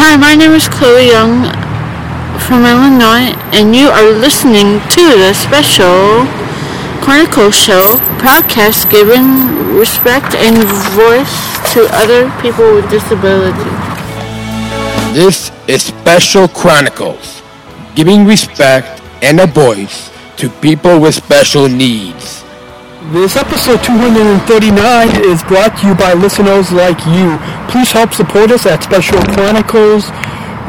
Hi, my name is Chloe Young from Illinois, and you are listening to the special Chronicle Show podcast giving respect and voice to other people with disabilities. This is Special Chronicles, giving respect and a voice to people with special needs. This episode 239 is brought to you by listeners like you. Please help support us at Special Chronicles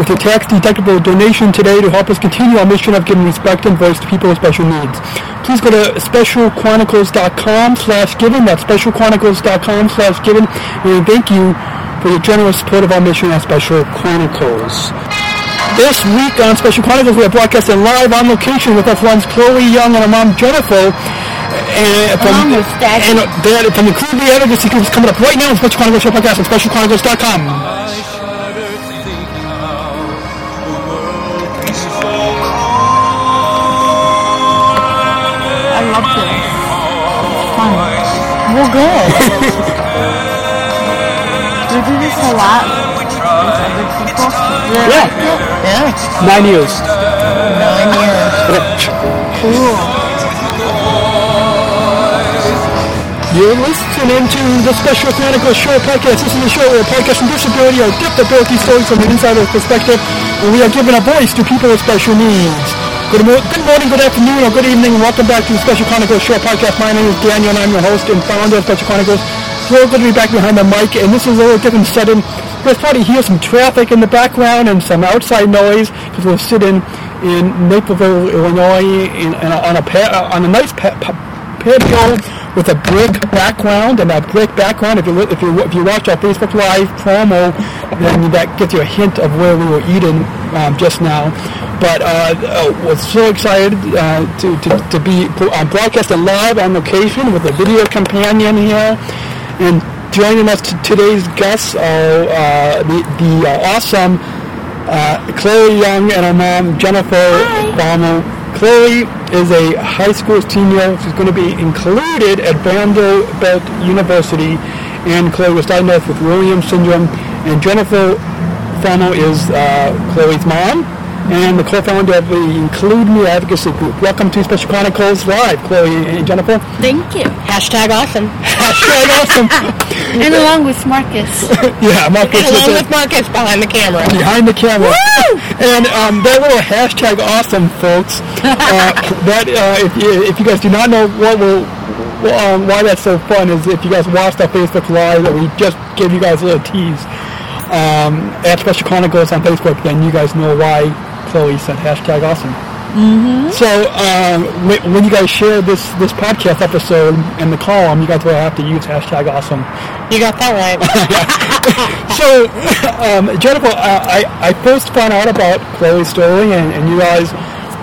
with a tax-deductible donation today to help us continue our mission of giving respect and voice to people with special needs. Please go to specialchronicles.com slash giving. That's specialchronicles.com slash giving. And thank you for your generous support of our mission at Special Chronicles. This week on Special Chronicles, we are broadcasting live on location with our friends Chloe Young and our mom Jennifer. And from, Along with Daddy. and they're from the crew the editor sequence coming up right now on Special Chronicles Show Podcast on specialchronicles.com. I love this. It's fun. Well, good. You do this a lot with other people? Yeah. Yeah. Nine years. Nine years. Cool. You're listening to the Special Chronicles Show podcast. This is the show where podcasts from disability or disability stories from an insider's perspective, and we are giving a voice to people with special needs. Good, mo- good morning, good afternoon, or good evening, and welcome back to the Special Chronicles Show podcast. My name is Daniel, and I'm your host and founder of Special Chronicles. So good to be back behind the mic, and this is a little different setting. You'll probably hear some traffic in the background and some outside noise because we're sitting in Naperville, Illinois, in, in a, on a pa- on a nice pa- pa- patio with a brick background, and that brick background, if you li- if you if you watch our Facebook Live promo, then that gets you a hint of where we were eating um, just now. But uh, uh, was so excited uh, to, to to be uh, broadcasting live on location with a video companion here, and joining us t- today's guests are uh, the the uh, awesome uh, Chloe Young and her mom Jennifer Farmer. Chloe is a high school senior. She's going to be included at Vanderbilt University, and Chloe was diagnosed with Williams syndrome. And Jennifer Farmer is uh, Chloe's mom and the co-founder of the Include Me advocacy group. Welcome to Special Chronicles Live, Chloe and Jennifer. Thank you. Hashtag awesome. Hashtag awesome. And along with Marcus. yeah, Marcus is Along a- with Marcus behind the camera. behind the camera. Woo! And um, that little hashtag awesome, folks. Uh, that uh, if you if you guys do not know what will um, why that's so fun is if you guys watched our Facebook Live that we just gave you guys a little tease um, at Special Chronicles on Facebook, then you guys know why Chloe said hashtag awesome. So um, when, when you guys share this this podcast episode and the column, you guys will have to use hashtag awesome. You got that right. So, um, Jennifer, I, I first found out about Chloe's story, and, and you guys,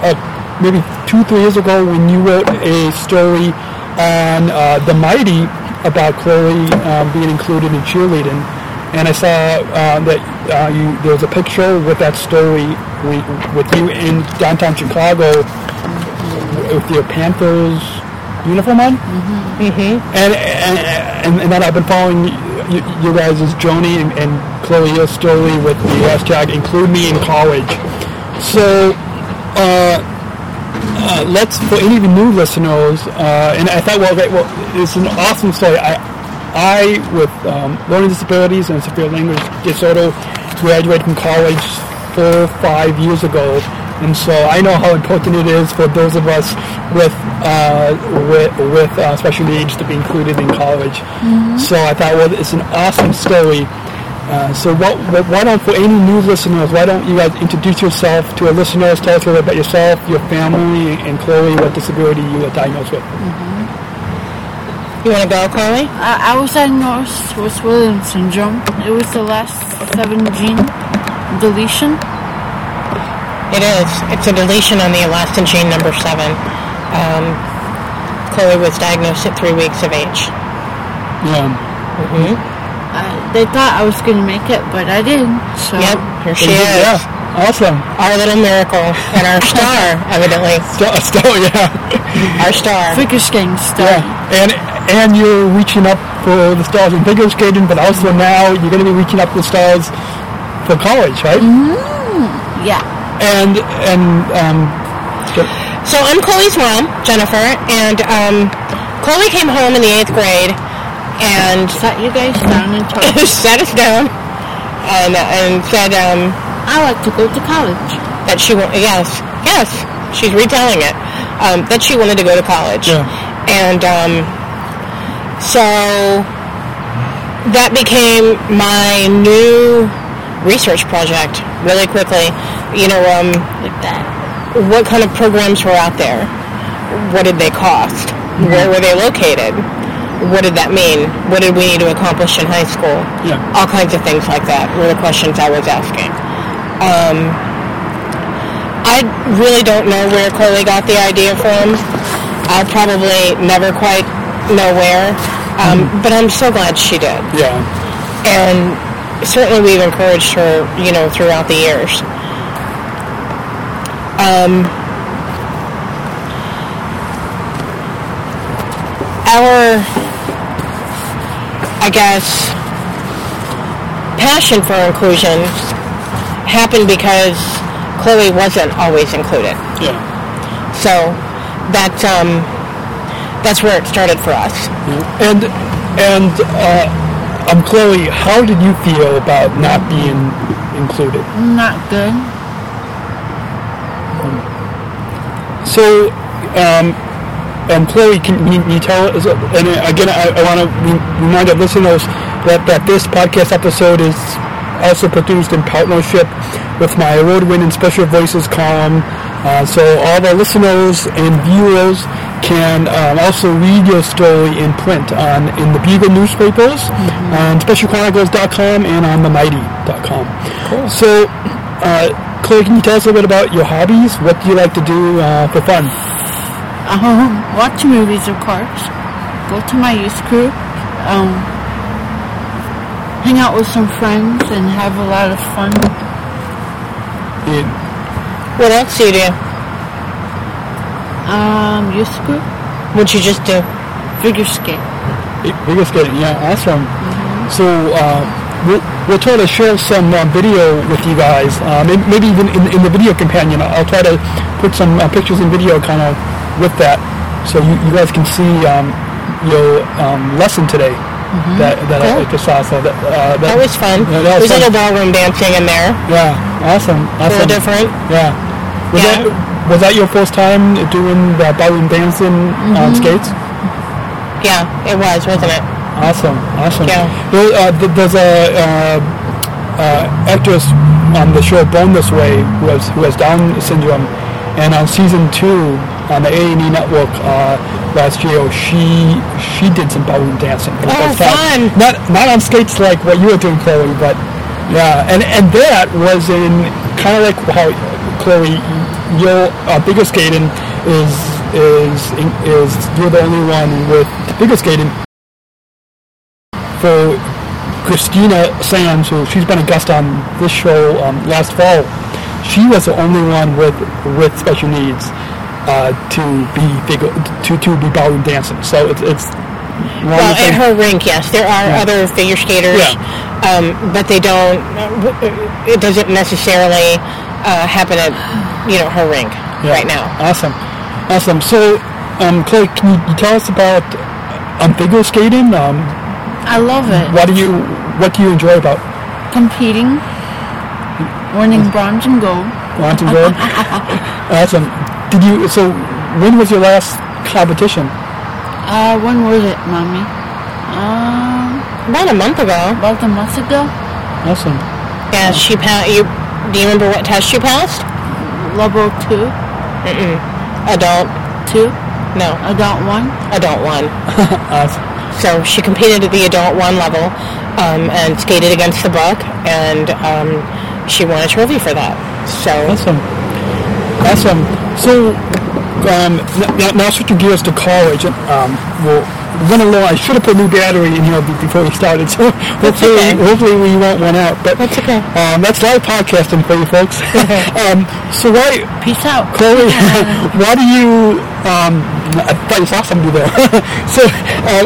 uh, maybe two, three years ago, when you wrote a story on uh, The Mighty about Chloe um, being included in cheerleading. And I saw uh, that uh, you, there was a picture with that story we, with you in downtown Chicago with your Panthers uniform on. And, and, and, and then I've been following you, you guys' Joni and, and Chloe story with the hashtag include me in college. So, uh, uh, let's, for any of the new listeners, uh, and I thought, well, okay, well, it's an awesome story. I, I, with um, learning disabilities and severe language disorder, graduated from college four, five years ago. And so I know how important it is for those of us with uh, with, with uh, special needs to be included in college. So I thought, well, it's an awesome story. Uh, so what, what, why don't, for any new listeners, why don't you guys introduce yourself to our listeners, tell us a little bit about yourself, your family, and Chloe, what disability you were diagnosed with. You want to go, Chloe? I, I was diagnosed with Williams syndrome. It was the last seven gene deletion. It is. It's a deletion on the elastin gene number seven. Um, Chloe was diagnosed at three weeks of age. Yeah. I, they thought I was going to make it, but I didn't. So Yep, here she Yeah, is. yeah. Awesome. Our little miracle and our star, evidently. Still, still yeah. Our star. figure skating stuff. Yeah. And and you're reaching up for the stars in figure skating, but also now you're going to be reaching up for the stars for college, right? Yeah. And and um, So I'm Chloe's mom, Jennifer, and um, Chloe came home in the eighth grade and Sat you guys down and told you, sat us down and, and said um, I like to go to college. that she wa- yes yes she's retelling it um, that she wanted to go to college Yeah. and um, so that became my new research project really quickly. You know um, what kind of programs were out there? What did they cost? Where were they located? What did that mean? What did we need to accomplish in high school? Yeah. all kinds of things like that were the questions i was asking. Um, I really don't know where Chloe got the idea from. I'll probably never quite know where, um, but I'm so glad she did. yeah, And certainly we've encouraged her, you know, throughout the years. Um, our, I guess, passion for inclusion happened because Chloe wasn't always included. yeah. So that's um, that's where it started for us. And and uh, um, Chloe, how did you feel about not being included? Not good. So, um, and Chloe, can you, you tell us? And again, I, I want to remind our listeners that that this podcast episode is also produced in partnership with my award-winning Special Voices column. Uh, so all the listeners and viewers can um, also read your story in print on in the Bugle newspapers, on SpecialChronicles.com, and on TheMighty.com. So, uh, Chloe, can you tell us a little bit about your hobbies? What do you like to do uh, for fun? Um, watch movies, of course. Go to my youth group. Um, hang out with some friends and have a lot of fun. In- What else do you do? Um, youth group, What'd you just do? figure skate. Figure skating, yeah, awesome. So uh, we'll, we'll try to share some uh, video with you guys. Uh, maybe, maybe even in, in the video companion, I'll try to put some uh, pictures and video kind of with that, so you, you guys can see um, your um, lesson today. That, that I, I just saw. So that, uh, That was fun. Yeah, that was There's a fun. little ballroom dancing in there. Yeah, awesome, awesome. A little different. Yeah. Was Yeah. that was that your first time doing the ballroom dancing on skates? Yeah, it was, wasn't it? Awesome, awesome. Yeah. There, uh, there's a uh, uh, actress on the show Born This Way who has who has Down syndrome, and on season two on the A and E network uh, last year, she she did some ballroom dancing. for the Oh, first time. fun. Not not on skates like what you were doing, Chloe, but yeah, and and that was in kind of like how Chloe, your uh, figure skating is is is you're the only one with figure skating for Christina Sands, who she's been a guest on this show um, last fall. She was the only one with with special needs uh, to be figure, to to be ballroom dancing. So it's it's Well, at her rink, yes, there are Yeah. other figure skaters, Yeah. um, but they don't. It doesn't necessarily uh, happen at you know her ring Yeah. right now. Awesome, awesome. So, um, Chloe, can you, you tell us about um, figure skating? Um, I love it. what do you what do you enjoy about Competing, winning bronze and gold. want to go? awesome. Did you? So, when was your last competition? Uh, when was it, mommy? Um, About a month ago, about a month ago. Awesome. yeah, she passed. You do you remember what test you passed? Level two, Adult? two, No, adult one. adult one. Awesome. So she competed at the adult one level um, and skated against the book, and um, she won a trophy for that. So Awesome. Awesome. So, um, now, now switching gears to college, um, well, run along. I should have put a new battery in here before we started, so hopefully, okay. hopefully we won't run out. But That's okay. Um, that's live podcasting for you folks. um, so why, Peace out. Chloe? why do you? Um, I thought you saw somebody there. so uh,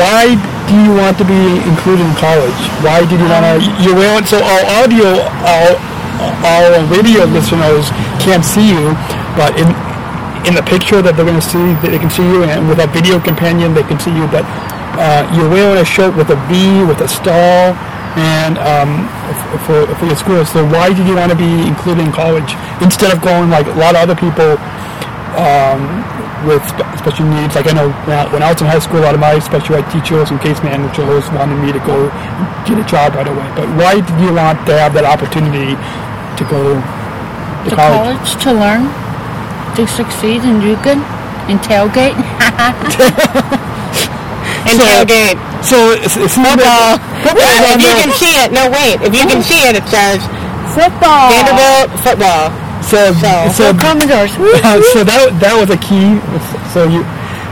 why do you want to be included in college? Why did you want to? You went so our audio, our, our radio listeners can't see you, but in in the picture that they're going to see, they can see you, and with a video companion, they can see you. But uh, you're wearing a shirt with a V, with a star, and um, for, for your school. So why did you want to be included in college instead of going like a lot of other people um, with spe- special needs? Like I know when I, when I was in high school, a lot of my special ed teachers and case managers wanted me to go get a job right away. But why did you want to have that opportunity to go to, To college? college to learn, to succeed and do good, and tailgate. And So- tailgate. So it's, it's not Football. football. Yeah, if you can see it, no wait. If you can see it, it says Football. Vanderbilt football. So, So- so, Commodores. Uh, so that that was a key. So you,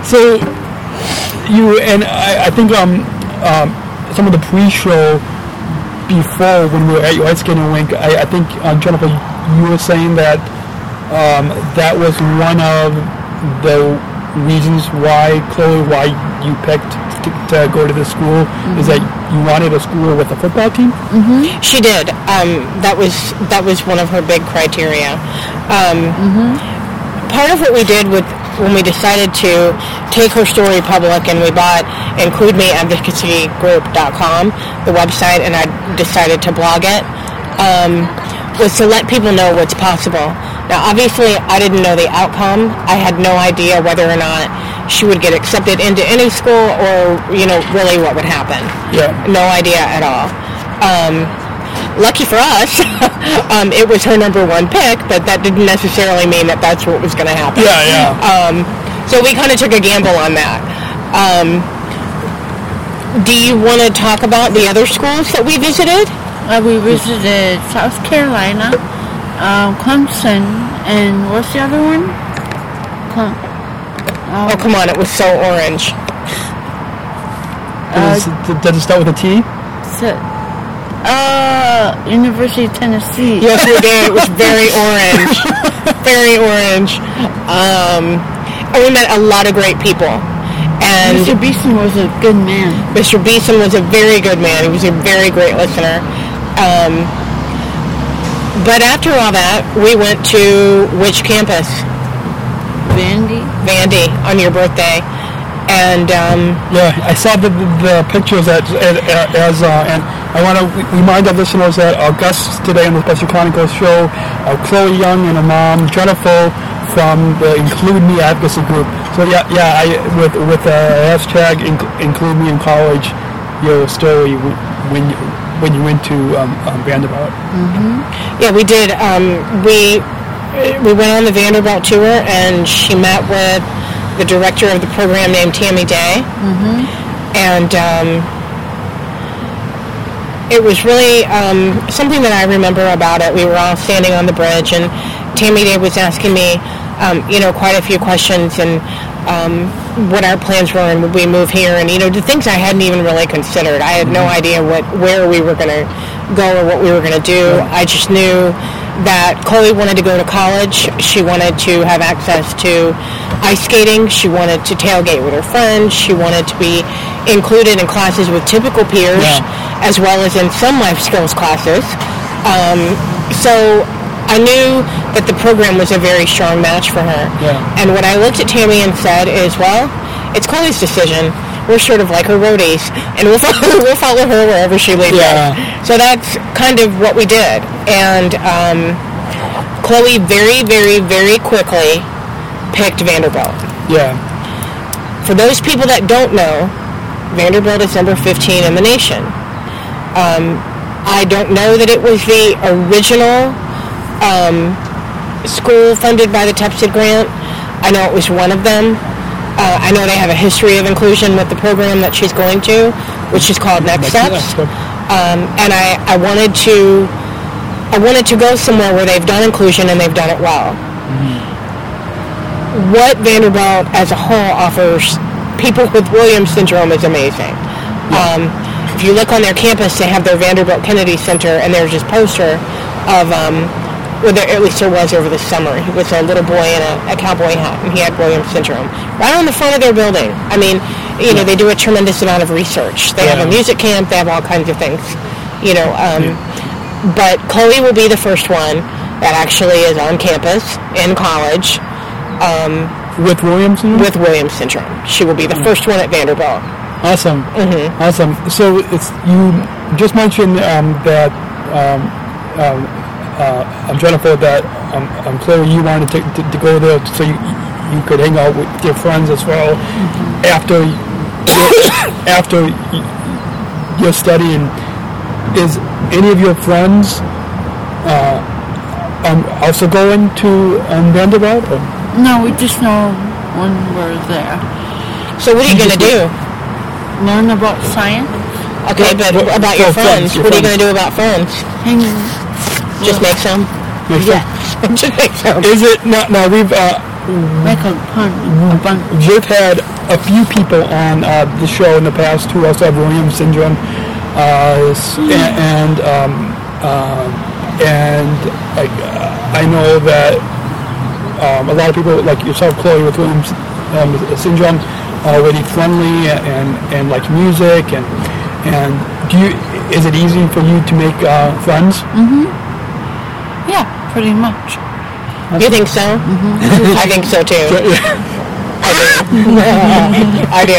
so you and I, I think um, um some of the pre-show before when we were at your ice skating rink, I, I think uh, Jennifer, you were saying that um, that was one of the reasons why Chloe, why you picked to, to go to the school is that you wanted a school with a football team. She did. Um, that was that was one of her big criteria. Um, Part of what we did with when we decided to take her story public and we bought includemeadvocacygroup.com, the website, and I decided to blog it, um, was to let people know what's possible. Now, obviously, I didn't know the outcome. I had no idea whether or not she would get accepted into any school or, you know, really what would happen. Yeah. No idea at all. Um, lucky for us, um, it was her number one pick, but that didn't necessarily mean that that's what was going to happen. Yeah, yeah. Um, so we kind of took a gamble on that. Um, do you want to talk about the other schools that we visited? Uh, we visited South Carolina, um, Clemson, and what's the other one? Clem- Oh, come on, it was so orange. Does, does it start with a T? so- uh, University of Tennessee. Yes, we did. It was very orange. very orange. Um, and we met a lot of great people. And Mr. Beeson was a good man. Mr. Beeson was a very good man. He was a very great listener. Um, but after all that, we went to which campus? Vandy. Vandy on your birthday. And um, Yeah, I saw the, the pictures as, as uh, and I want to remind our listeners that our guests today on the Special Chronicles show are Chloe Young and her mom Jennifer from the Include Me Advocacy Group. So yeah, yeah, I with with uh, hashtag inc- Include Me in College, your story w- when you when you went to um, um, Vanderbilt. yeah, we did. Um, we we went on the Vanderbilt tour, and she met with the director of the program named Tammy Day, mm-hmm. and um, it was really um, something that I remember about it. We were all standing on the bridge, and Tammy Day was asking me, um, you know, quite a few questions and um, what our plans were and would we move here, and you know, the things I hadn't even really considered. I had no idea what where we were going to go or what we were going to do. I just knew that Chloe wanted to go to college. She wanted to have access to ice skating. She wanted to tailgate with her friends. She wanted to be included in classes with typical peers, Yeah. as well as in some life skills classes. Um, so I knew that the program was a very strong match for her. Yeah. And what I looked at Tammy and said is, well, it's Chloe's decision. We're sort of like her roadies, and we'll follow, we'll follow her wherever she leads Yeah. us. So that's kind of what we did. And um, Chloe very, very, very quickly picked Vanderbilt. Yeah, For those people that don't know, Vanderbilt is number 15 in the nation. Um, I don't know that it was the original um, school funded by the TPSID grant. I know it was one of them. Uh, I know they have a history of inclusion with the program that she's going to, which is called Next Steps. Um, and I, I wanted to I wanted to go somewhere where they've done inclusion and they've done it well. What Vanderbilt as a whole offers people with Williams syndrome is amazing. Um, if you look on their campus, they have their Vanderbilt Kennedy Center, and there's this poster of um, Well, there, at least there was over the summer. He was a little boy in a, a cowboy hat, and he had Williams syndrome right on the front of their building. I mean, you know, they do a tremendous amount of research. They have a music camp. They have all kinds of things. You know, um, but Chloe will be the first one that actually is on campus in college With Williamson? with Williams syndrome. She will be the first one at Vanderbilt. Awesome. Awesome. So it's you just mentioned um, that um, um, uh, um, Jennifer that I'm Chloe you wanted to, to, to go there so you you could hang out with your friends as well after after y- your studying. Is any of your friends uh, um, also going to um, Vanderbilt? Or? No, we just know when we're there. So what are you going to do? Learn about science. Okay, but Well, about your for friends, friends. your What are you going to do about friends? Hang Just make some? Yes. Just make some. Is it now? Now we've uh, make a pun. A bunch. We've had a few people on uh, the show in the past who also have Williams syndrome, uh, s- a- and um, um, and like uh, I know that um, a lot of people like yourself, Chloe, with Williams um, syndrome, are really friendly and and like music and and do you is it easy for you to make uh, friends? Yeah, pretty much. You think so? I think so too. I do.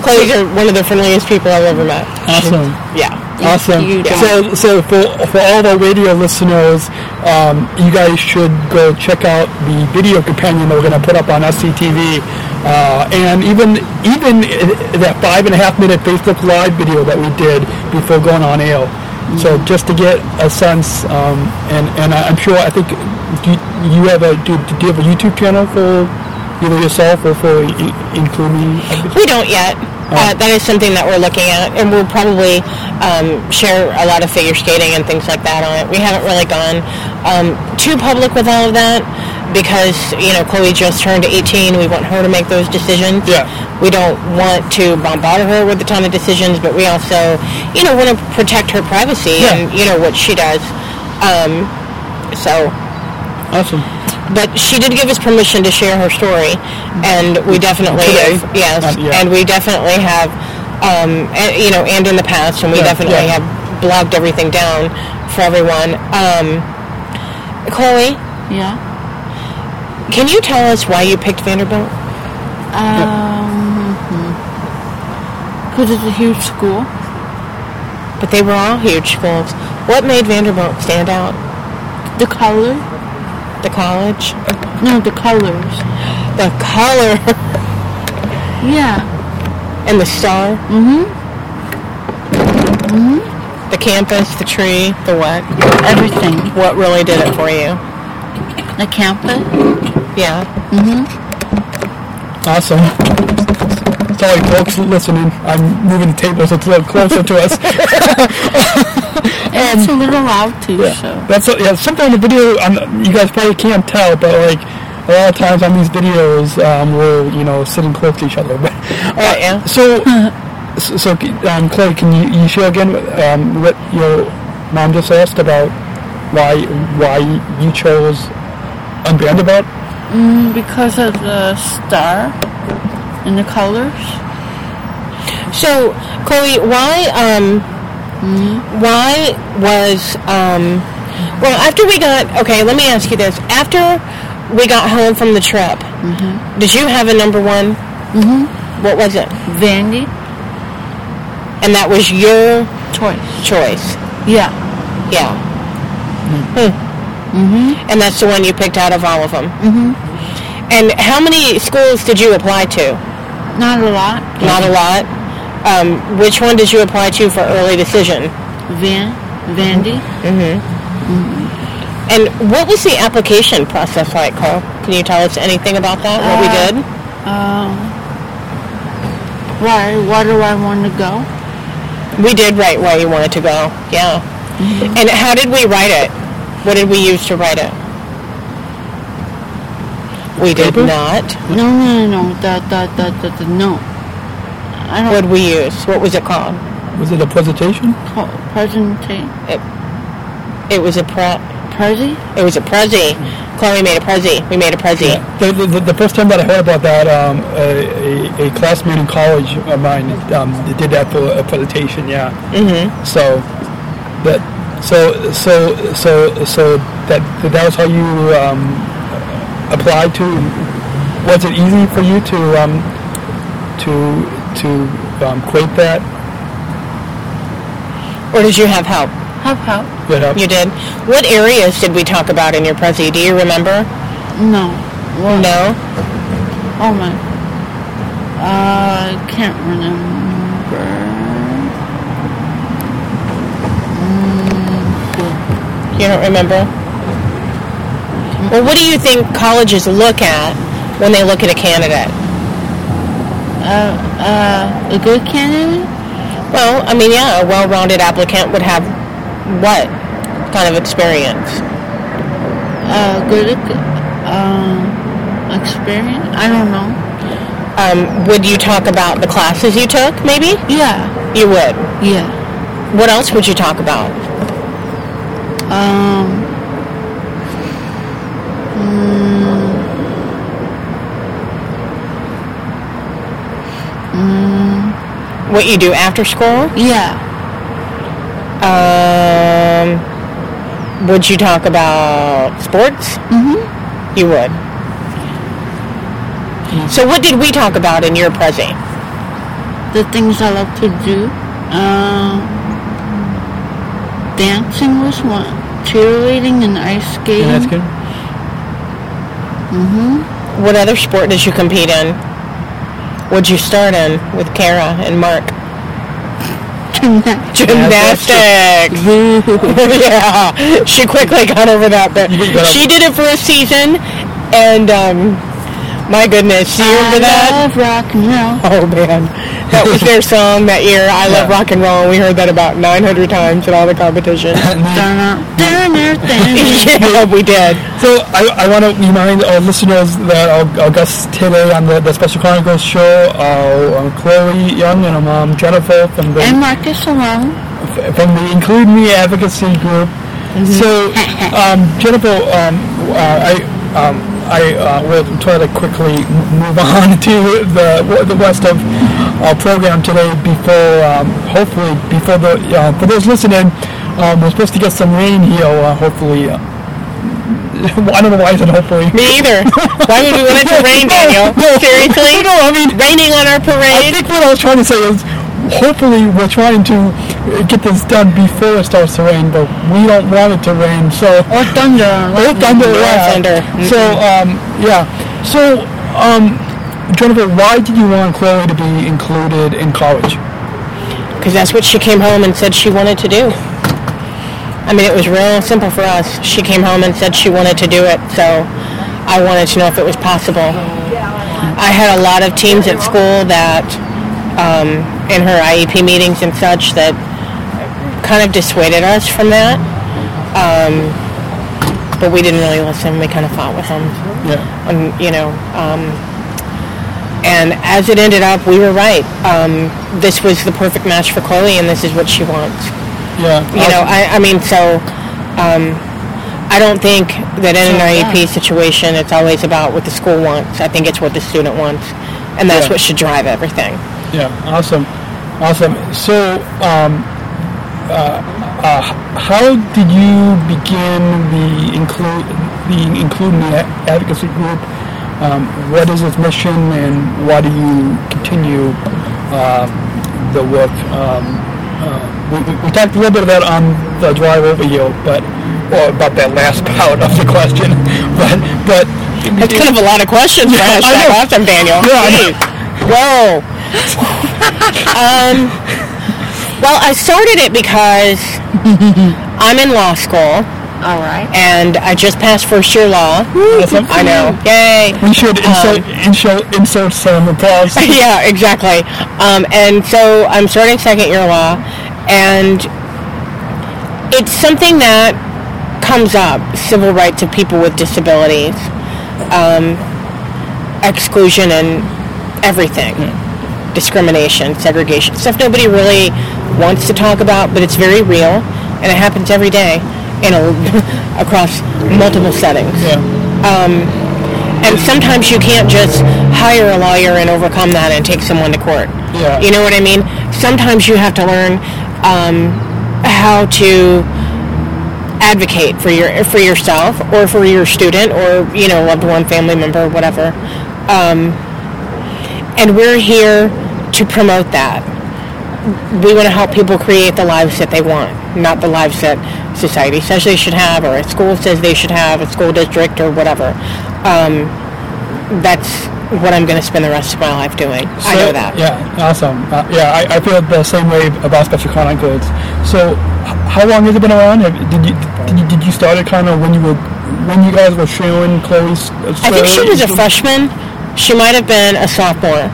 Chloe's are one of the friendliest people I've ever met. Awesome. Yeah. Awesome. You do. So, so for, for all the radio listeners, um, you guys should go check out the video companion that we're going to put up on SCTV, uh, and even even that five and a half minute Facebook Live video that we did before going on air. So just to get a sense, um, and and I'm sure I think do you, you have a do, do you have a YouTube channel for either yourself or for including? We don't yet. Uh, that is something that we're looking at, and we'll probably um, share a lot of figure skating and things like that on it. We haven't really gone um, too public with all of that because you know Chloe just turned 18. We want her to make those decisions. Yeah. We don't want to bombard her with a ton of decisions, but we also, you know, want to protect her privacy Yeah. and you know what she does. Um, so Awesome. but she did give us permission to share her story, and we definitely Today? have, yes, Uh, yeah. and we definitely have, um, and, you know, and in the past, and we Yeah, definitely yeah. have blogged everything down for everyone. Um, Chloe, Yeah. Can you tell us why you picked Vanderbilt? Um, because it's a huge school. But they were all huge schools. What made Vanderbilt stand out? The color. The college, No, the colors. the color, Yeah. and the star. Mm-hmm. Mm-hmm. The campus, the tree, the what? Everything. What really did it for you? The campus. Yeah. Mm-hmm. Awesome. Sorry, folks listening. I'm moving the table so it's a little closer to us. And it's a little loud too, so. That's yeah. Something in the video, um, you guys probably can't tell, but like a lot of times on these videos, um, we're you know sitting close to each other. But uh, yeah. So, so, so um, Chloe, can you, you share again um, what your mom just asked about why why you chose um, Vanderbilt? Because of the star and the colors. So, Chloe, why um why was um well after we got okay, let me ask you this. After we got home from the trip, did you have a number one? Mm-hmm. What was it? Vandy. And that was your Choice. choice. Yeah. Yeah. Hmm. Mm-hmm. And that's the one you picked out of all of them. Mm-hmm. And how many schools did you apply to? Not a lot. Not a lot. Um, which one did you apply to for early decision? Van. Vandy. Mm-hmm. And what was the application process like, Chloe? Can you tell us anything about that? What we Uh, did? Um. Why? Why do I want to go? We did write where you wanted to go. Yeah. And how did we write it? What did we use to write it? We did Paper? not. No, no, no, no. The, the, the, the, the no. I don't What did we use? What was it called? Was it a presentation? call presentation. It was a pre- Prezi? It was a Prezi. Chloe made a Prezi. We made a Prezi. The, the, the first time that I heard about that, um, a, a, a classmate in college of mine um, did that for a presentation. Yeah. Mm-hmm. So that so so so so that that was how you um, applied to. Was it easy for you to um, to to um, create that? Or did you have help? Help, help. Good help? You did. What areas did we talk about in your Prezi? Do you remember? No. What? No. Oh my. Uh, I can't remember. You don't remember? Well, what do you think colleges look at when they look at a candidate? Uh, uh, a good candidate? Well, I mean, yeah, a well-rounded applicant would have what kind of experience? Uh, good, um, experience? I don't know. Um, would you talk about the classes you took, maybe? Yeah, You would. yeah. What else would you talk about? Um, What you do after school? yeah. Um, would you talk about sports? Mm-hmm. You would. So what did we talk about in your present? The things I love to do. Um, dancing was one. Cheerleading and ice skating. Yeah, that's good. Mhm. What other sport did you compete in? What'd you start in with Kara and Mark? Gymnastics. yeah, she quickly got over that. But she did it for a season, and um, my goodness, do you I remember that? love rock and roll. Oh man, that was their song that year. I love rock and roll. We heard that about 900 times in all the competition. Dun, dun, dun, dun. yeah, we did. So I, I want to remind our listeners that our, our guests today on the, the Special Chronicles show are um, Chloe Young and her mom Jennifer from the and Marcus alone. from the Include Me advocacy group. So um, Jennifer, um, uh, I um, I uh, will try to quickly move on to the the rest of our program today. Before um, hopefully before the uh, for those listening, um, we're supposed to get some rain here. Uh, hopefully. Uh, I don't know why I said hopefully. Me either. Why would we want it to rain, Daniel? Seriously? No, I mean, Raining on our parade? I think what I was trying to say is, hopefully we're trying to get this done before it starts to rain, but we don't want it to rain, so. Or thunder. Or thunder, yeah. thunder. So, um, yeah. So, um, Jennifer, why did you want Chloe to be included in college? Because that's what she came home and said she wanted to do. I mean, it was real simple for us. She came home and said she wanted to do it, so I wanted to know if it was possible. I had a lot of teams at school that, um, in her IEP meetings and such, that kind of dissuaded us from that. Um, but we didn't really listen. We kind of fought with them. Yeah. and you know, um, and as it ended up, we were right. Um, this was the perfect match for Chloe, and this is what she wants. Yeah. You know, I, I mean, so um, I don't think that in an IEP situation, it's always about what the school wants. I think it's what the student wants, and that's Yeah. what should drive everything. Yeah, awesome, awesome. So, um, uh, uh, how did you begin the include the include me advocacy group? Um, what is its mission, and why do you continue uh, the work? Um, uh, we, we- talked a little bit about on the drive over here, but or about that last part of the question, but but That's kind of a lot of questions Yeah, I awesome, Daniel. Yeah, I know. Jeez. Whoa. um, well, I started it because I'm in law school. All right. and I just passed first year law. Awesome. I know. Yay. we should insert Um, insert, insert some applause. yeah, exactly. Um, and so I'm starting second year law, and it's something that comes up: civil rights of people with disabilities, um, exclusion, and everything, discrimination, segregation, stuff nobody really wants to talk about, but it's very real, and it happens every day in a, across multiple settings. Yeah. And sometimes you can't just hire a lawyer and overcome that and take someone to court. Yeah. You know what I mean? Sometimes you have to learn um, how to advocate for your for yourself or for your student or you know loved one, family member, whatever. Um, and we're here to promote that. We want to help people create the lives that they want, not the lives that society says they should have, or a school says they should have, a school district, or whatever. Um, that's what I'm going to spend the rest of my life doing. I know that. Yeah, awesome. Uh, yeah, I, I feel the same way about Special Chronicles. So, how long has it been around? Have, did you did you, did you start it kind of when you were when you guys were showing Chloe's? Uh, I think she was a freshman. She might have been a sophomore.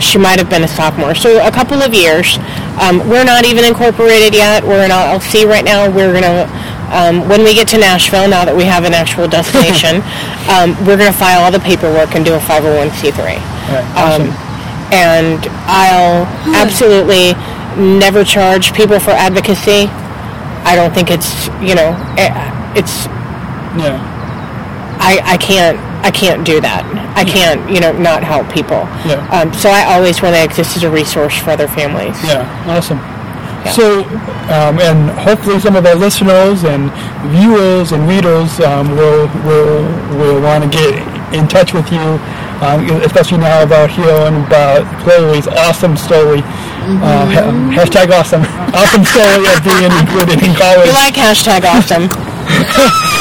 She might have been a sophomore. So a couple of years. Um, we're not even incorporated yet. We're in LLC right now. We're gonna um, when we get to Nashville. Now that we have an actual destination, um, we're gonna file all the paperwork and do a 501c3. Right, awesome. Um, and I'll absolutely never charge people for advocacy. I don't think it's you know eh, it's yeah, I, I can't I can't do that. I can't you know not help people. Yeah. Um, so I always want to exist as a resource for other families. yeah, awesome. So, um, and hopefully some of our listeners and viewers and readers um, will will will want to get in touch with you, um, especially now about hearing about Chloe's awesome story. Uh, ha- hashtag awesome, awesome story of being included in college. You like hashtag awesome?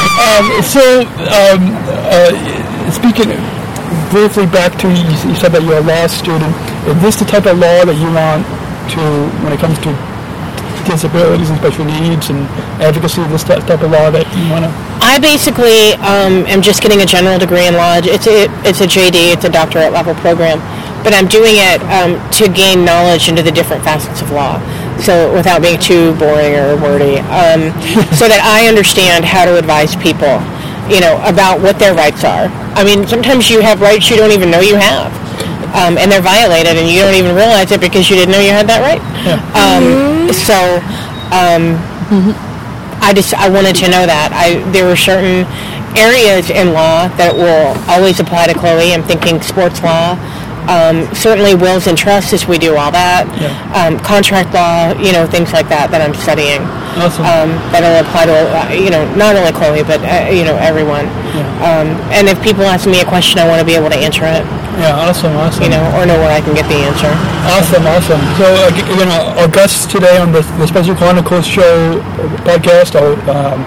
So, um, uh, speaking briefly back to you, you said that you're a law student. Is this the type of law that you want to, when it comes to disabilities and special needs and advocacy, this ty- type of law that you want to? I basically um, am just getting a general degree in law. It's a, it's a JD, it's a doctorate level program, but I'm doing it um, to gain knowledge into the different facets of law. So without being too boring or wordy, um, so that I understand how to advise people, you know, about what their rights are. I mean, sometimes you have rights you don't even know you have. Um, and they're violated, and you don't even realize it because you didn't know you had that right. Um, so, I just I wanted to know that I there were certain areas in law that will always apply to Chloe. I'm thinking sports law, um, certainly wills and trusts as we do all that, Yeah. um, contract law, you know things like that that I'm studying. Awesome. Um, that'll apply to uh, you know not only Chloe but uh, you know everyone. Um, and if people ask me a question, I want to be able to answer it, Yeah, awesome, awesome. you know, or know where I can get the answer. Awesome, awesome. So, uh, you know, our guests today on the, the Special Chronicles Show podcast are um,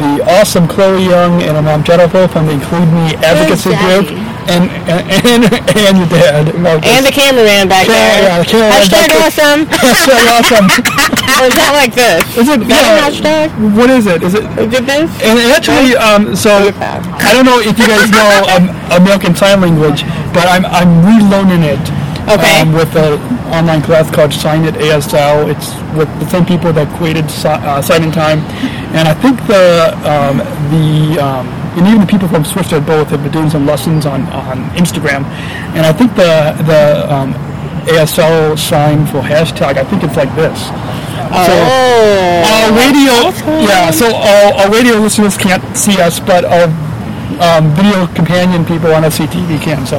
the awesome Chloe Young and mom Jennifer from the Include Me Advocacy. Group, and and and, your dad, Marcus. And the cameraman back there. yeah, the cameraman Hashtag back awesome. Hashtag awesome. or is that like this? Is it? Is that a Yeah. hashtag? What is it? Is it? Is it this? And actually, um, so. I don't know if you guys know um, American Sign Language, but I'm I'm relearning it. Okay. Um, with an online class called Sign It ASL. It's with the same people that created uh, Signing Time, and I think the um, the um, and even the people from Swift both have been doing some lessons on, on Instagram, and I think the the um, ASL sign for hashtag I think it's like this. So, Oh. our radio, yeah. So our, our radio listeners can't see us, but our um, video companion people on SCTV can. So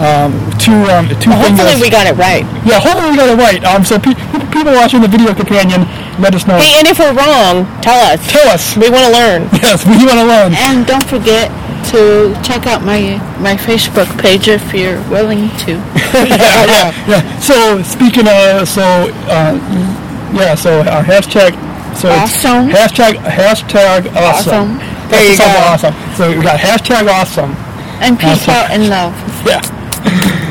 um, two um, two Hopefully we got it right. yeah, hopefully we got it right. Um, so pe- pe- people watching the video companion, let us know. Hey, and if we're wrong, tell us. Tell us. We want to learn. Yes, we want to learn. And don't forget to check out my my Facebook page if you're willing to. yeah, yeah, yeah. So speaking of, so uh, yeah, so our hashtag. So it's Awesome. hashtag hashtag awesome. Awesome. There you go. Awesome. So we got hashtag awesome. And peace Awesome. out and love. Yeah.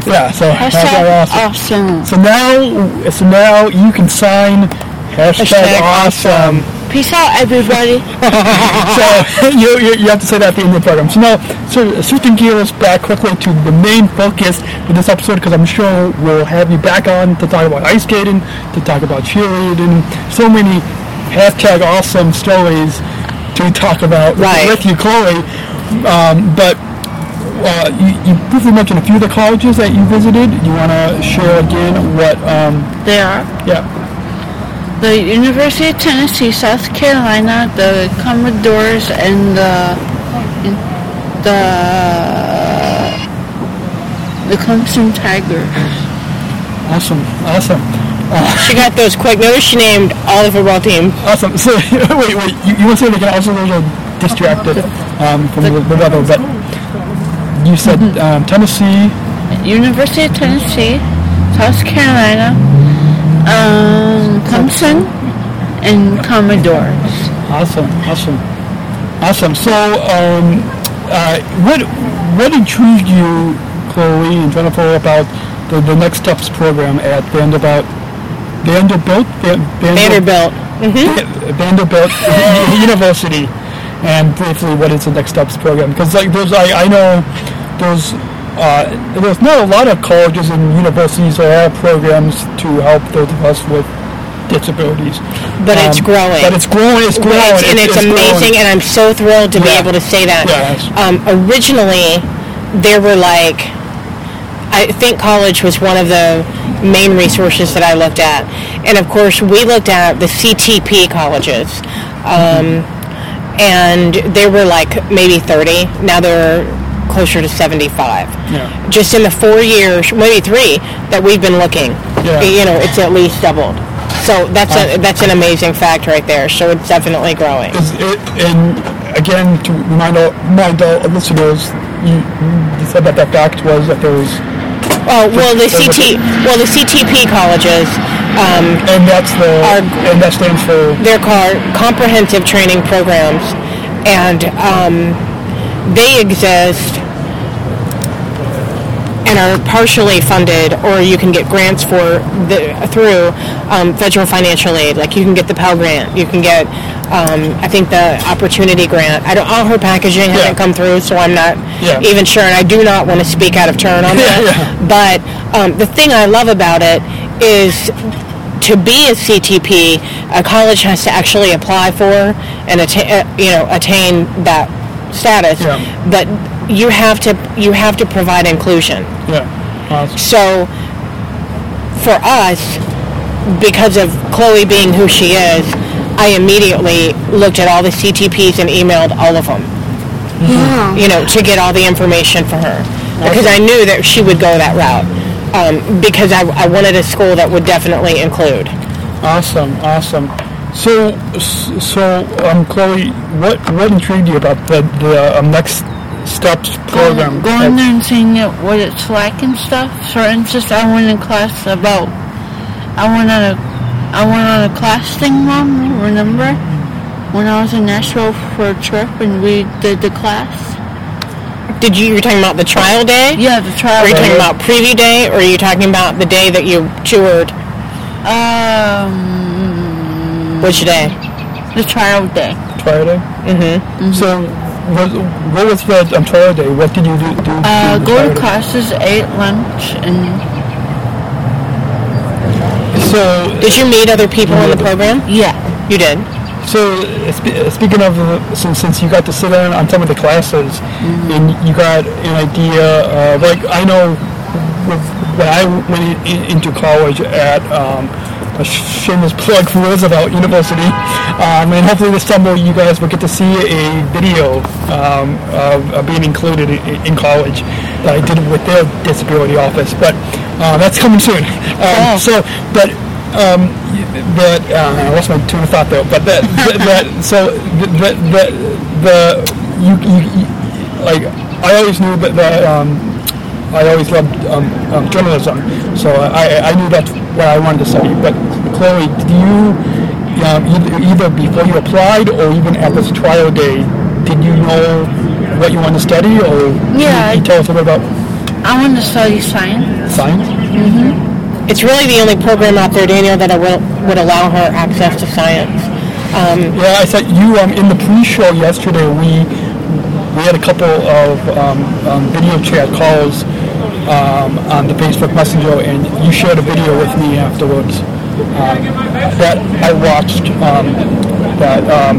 Yeah. So hashtag, Hashtag awesome. awesome. So now, so now you can sign hashtag, Hashtag awesome. Peace out, everybody. so you, you, you have to say that at the end of the program. So now, so switching gears back quickly to the main focus for this episode, because I'm sure we'll have you back on to talk about ice skating, to talk about cheerleading, so many hashtag awesome stories to talk about with- Right. with you, Chloe. Um, but uh, you, you briefly mentioned a few of the colleges that you visited. You want to share again what? Um, They are yeah. the University of Tennessee, South Carolina, the Commodores, and the the the Clemson Tigers. Awesome, awesome, She got those quick. Notice she named all the football teams. awesome. So wait, wait. You, you want to say they can also a little distracted um, from the, the weather, but you said um, Tennessee. University of Tennessee, South Carolina, um, Clemson, and Commodores. Awesome, awesome, awesome. So, um, uh, what what intrigued you, Chloe and Jennifer, about the, the Next Steps program at Vanderbilt? Vanderbilt, Van- Vanderbilt. Va- Vanderbilt University, and briefly, what is the Next Steps program? Because like there's, I, I know there's. Uh, there's not a lot of colleges and universities that have programs to help those of us with disabilities. But it's Um, growing. But it's growing. It's growing. It's- and it's, growing. amazing, and I'm so thrilled to be able to say that. Yes. Um, originally, there were like, I think college was one of the main resources that I looked at, and of course, we looked at the CTP colleges, um, and they were like maybe 30. Now they're closer to 75. Yeah. Just in the four years, maybe three, that we've been looking, Yeah. you know, it's at least doubled. So that's a, um, that's an amazing fact right there. So it's definitely growing. It, and again, to remind all, remind all listeners, you, you said that that fact was that there was, Oh well, the CT well the CTP colleges um, and that's the, Are- and that stands for, they're called comprehensive training programs, and um, they exist and are partially funded, or you can get grants for the, through um, federal financial aid. Like you can get the Pell Grant, you can get, um, I think the Opportunity Grant. I don't. All her packaging hasn't come through, so I'm not Yeah. even sure, and I do not want to speak out of turn on that. Yeah. But um, the thing I love about it is to be a CTP, a college has to actually apply for and attain, uh, you know, attain that status. Yeah. But you have to you have to provide inclusion. yeah. Awesome. So for us, because of Chloe being who she is, I immediately looked at all the CTPs and emailed all of them. Yeah. You know, to get all the information for her because I knew that she would go that route. Um, because I, I wanted a school that would definitely include. Awesome, awesome. So, so, um, Chloe, what, what intrigued you about the, the um, Next Steps program? Going there and seeing it, what it's like and stuff. For instance, I went in class about, I went on a, I went on a class thing, Mom, remember? When I was in Nashville for a trip and we did the class. Did you, you were talking about the trial day? Yeah, the trial. Are you talking about preview day, or are you talking about the day that you toured? Um, Which day? the trial day. Trial day? Mm-hmm. So, what, what was the um, trial day? What did you do? do Uh, do go to classes, ate lunch, and So, Did you meet other people in the program? yeah. You did. So uh, spe- uh, speaking of, uh, since, since you got to sit in on some of the classes, and you got an idea, uh, like I know with- when I went in, into college at um, a shameless plug for Roosevelt University, um, and hopefully this summer you guys will get to see a video um, of, of being included in, in college that I did with their disability office, but uh, that's coming soon. Um, So, but um, but uh, I lost my train of thought though. But that, that, that so the the, the, the you, you, you like I always knew that, that um, I always loved um, um, journalism, so I, I knew that's what I wanted to study. But Chloe, did you um, either, either before you applied or even at this trial day, did you know what you wanted to study, or Yeah, Can you, I- tell us a bit about I wanted to study science. science? Mhm. It's really the only program out there, Daniel, that I will, would allow her access to science. Yeah, I said you um, in the pre-show yesterday. We we had a couple of um, um, video chat calls um, on the Facebook Messenger, and you shared a video with me afterwards um, that I watched. Um, that um,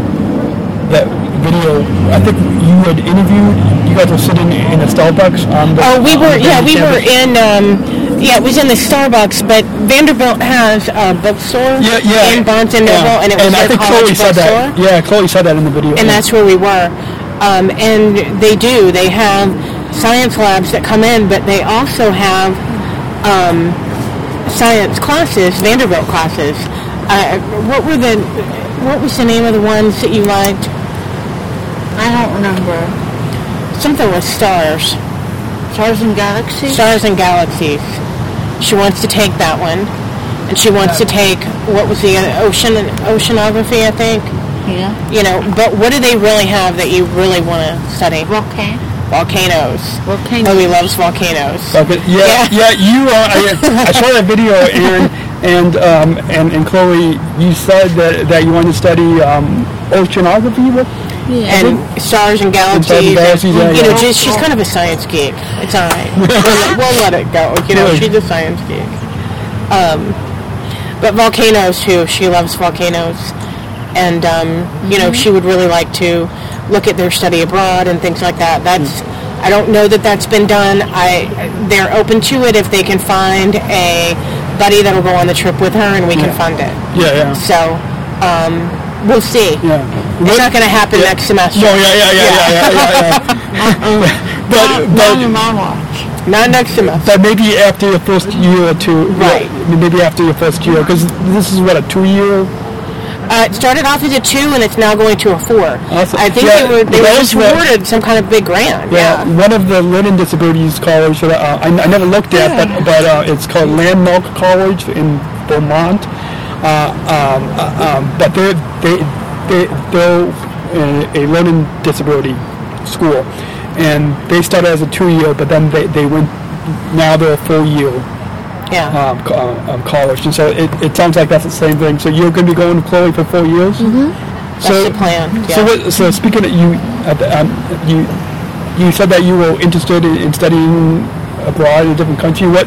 that video. I think you had interviewed. You guys were sitting in a Starbucks on the. Oh, we were, yeah, we were in, um, Yeah, it was in the Starbucks, but Vanderbilt has a bookstore Yeah, yeah. in Barnes and Noble, yeah. and it was I their think college Chloe said bookstore. that. Yeah, Chloe said that in the video. and that's where we were. Um, and they do. They have science labs that come in, but they also have um, science classes, Vanderbilt classes. Uh, what were the? What was the name of the ones that you liked? I don't remember. Something with stars, Stars and Galaxies? stars and galaxies. She wants to take that one, and she wants to take what was the ocean oceanography, I think. Yeah. You know, but what do they really have that you really want to study? Volcano. Volcanoes. Volcano. Oh, he loves volcanoes. Okay. Yeah, Yeah. yeah. You, uh, I, I saw that video, Aaron, and um, and and Chloe. You said that that you wanted to study um, oceanography. What? Yeah. and stars and galaxies. and galaxies, yeah, you know, yeah. just, she's kind of a science geek. It's all right. we'll, let- we'll let it go. You know, she's a science geek. Um, but volcanoes too. She loves volcanoes, and um, you know, she would really like to look at their study abroad and things like that. That's. I don't know that that's been done. I they're open to it if they can find a buddy that'll go on the trip with her and we can fund it. Yeah, yeah. So um, we'll see. Yeah. It's not going to happen next semester. No, yeah, yeah, yeah, yeah, yeah, yeah. yeah. but Not in my watch. Not next semester. but maybe after your first year or two. Right. Maybe after your first year, because this is what a two-year. Uh, it started off as a two, and it's now going to a four. Awesome. I think Yeah, they were they were just awarded some kind of big grant. Yeah, Yeah. one of the learning disabilities college that uh, I, I never looked at, but but uh, it's called Landmark College in Vermont. Uh, um, uh, um, but they're they they they're a, a learning disability school, and they started as a two year, but then they, they went now they're a full year Yeah. um, uh, um, college, and so it, it sounds like that's the same thing. So you're going to be going to Chloe for four years. Mm-hmm. That's the plan. Yeah. So, what, so speaking of you, uh, um, you you said that you were interested in, in studying abroad in a different country. What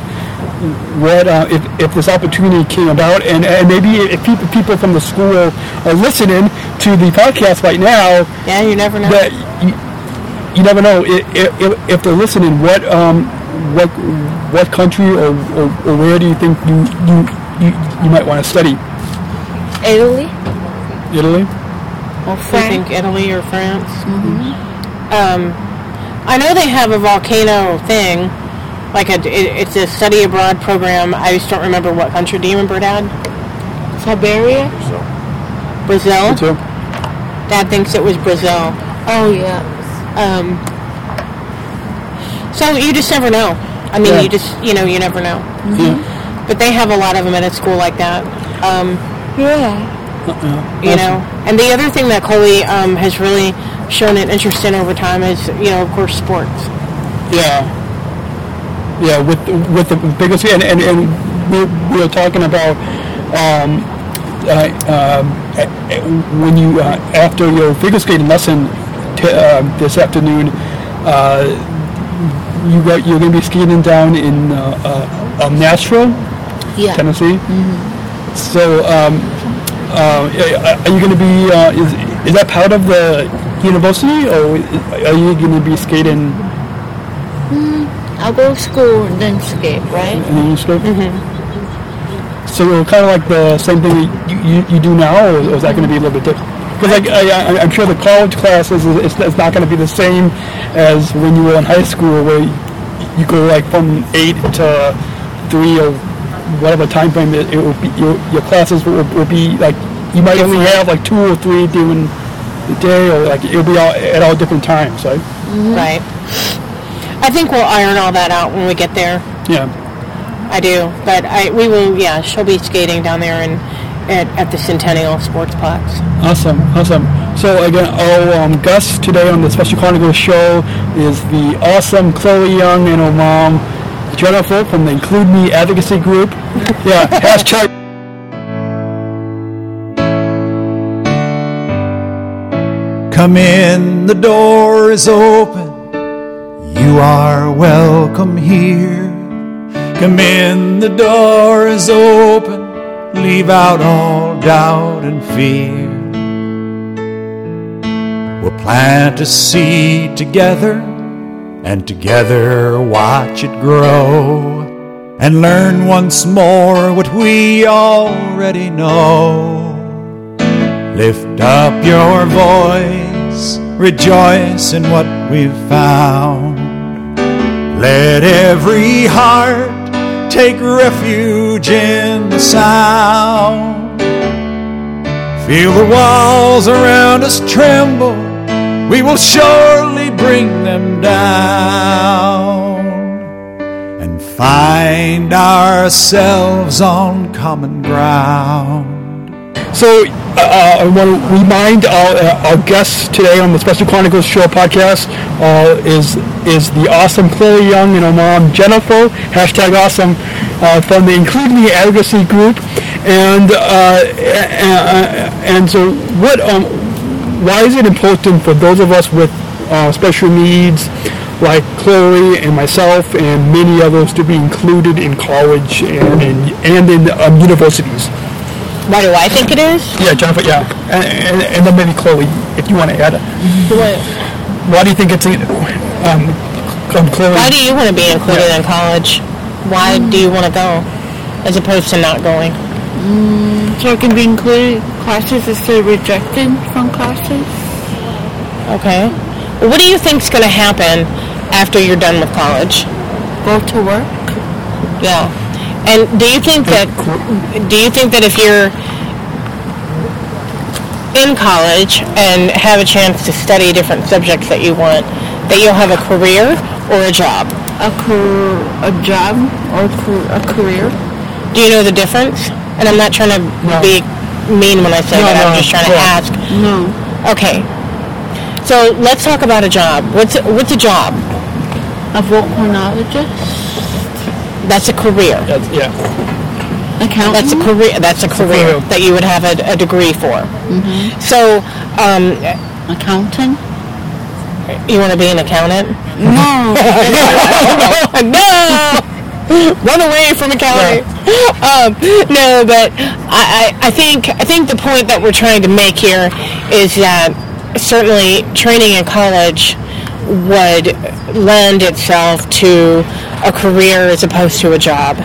what uh, if, if this opportunity came about, and, and maybe if people people from the school are listening to the podcast right now, yeah, you never know. that you, you never know if, if, if they're listening. What um what what country or, or, or where do you think you you, you, you might want to study? Italy Italy. or I think Italy or France. Um, I know they have a volcano thing, like a it, it's a study abroad program. I just don't remember what country. Do you remember, Dad? Siberia? Brazil. Me too. Dad thinks it was Brazil. Oh, yeah. Um, so you just never know. I mean, Yeah. you just you know you never know. Yeah. But they have a lot of them at a school like that. Um, Yeah. you know, and the other thing that Chloe um, has really shown an interest in over time is you know of course sports. Yeah. Yeah, with with the biggest and and, and we, we were talking about um, uh, um, when you uh, after your figure skating lesson t- uh, this afternoon, uh, you got you're going to be skating down in uh, uh, um, Nashville, Yeah. Tennessee. So, um, uh, are you going to be? Uh, is is that part of the university, or are you going to be skating? I'll go to school and then skate, right? And then you skate? So kind of like the same thing you, you, you do now, or, or is that going to be a little bit different? Because like, I, I, I'm sure the college classes, is, it's, it's not going to be the same as when you were in high school, where you, you go like from 8 to 3 or whatever time frame it, it will be, your, your classes will, will be like, you might only have like two or three during the day, or like it'll be all, at all different times, right? Mm-hmm. Right. I think we'll iron all that out when we get there. Yeah. I do, but I we will. Yeah, she'll be skating down there and at, at the Centennial Sportsplex. Awesome, awesome. So again, our um, guest today on the Special Chronicles show is the awesome Chloe Young and her mom, Jennifer from the Include Me Advocacy Group. Yeah, hashtag. Come in, the door is open. You are welcome here. Come in, the door is open. Leave out all doubt and fear. We'll plant a seed together and together watch it grow. and learn once more what we already know. Lift up your voice, rejoice in what we've found. Let every heart take refuge in the sound. Feel the walls around us tremble, we will surely bring them down and find ourselves on common ground. So uh, I want to remind our, uh, our guests today on the Special Chronicles Show podcast uh, is is the awesome Chloe Young and her mom Jennifer hashtag awesome uh, from the Include Me Advocacy Group, and uh, and, so what um, why is it important for those of us with uh, special needs? Like Chloe and myself and many others to be included in college and in, and in um, universities. Why do I think it is? Yeah, Jennifer. Yeah, and, and, and then maybe Chloe, if you want to add. it. What, Why do you think it's um, um Chloe? why do you want to be included in college? Why do you want to go as opposed to not going? So I can be included in classes instead of rejected from classes. Okay. Well, what do you think's going to happen after you're done with college? Go to work. Yeah. And do you think that do you think that if you're in college and have a chance to study different subjects that you want, that you'll have a career or a job? A car- a job or a career. Do you know the difference? And I'm not trying to No. be mean when I say No, that. I'm just trying to ask. No. Okay. So let's talk about a job. What's what's a job? A volcanologist. That's a career. That's, yeah. Accountant. That's a career. That's a career career. that you would have a, a degree for. So, um, accountant. you want to be an accountant? No. no! Run away from accounting. Um, no, but I, I, I think I think the point that we're trying to make here is that certainly training in college would lend itself to a career as opposed to a job.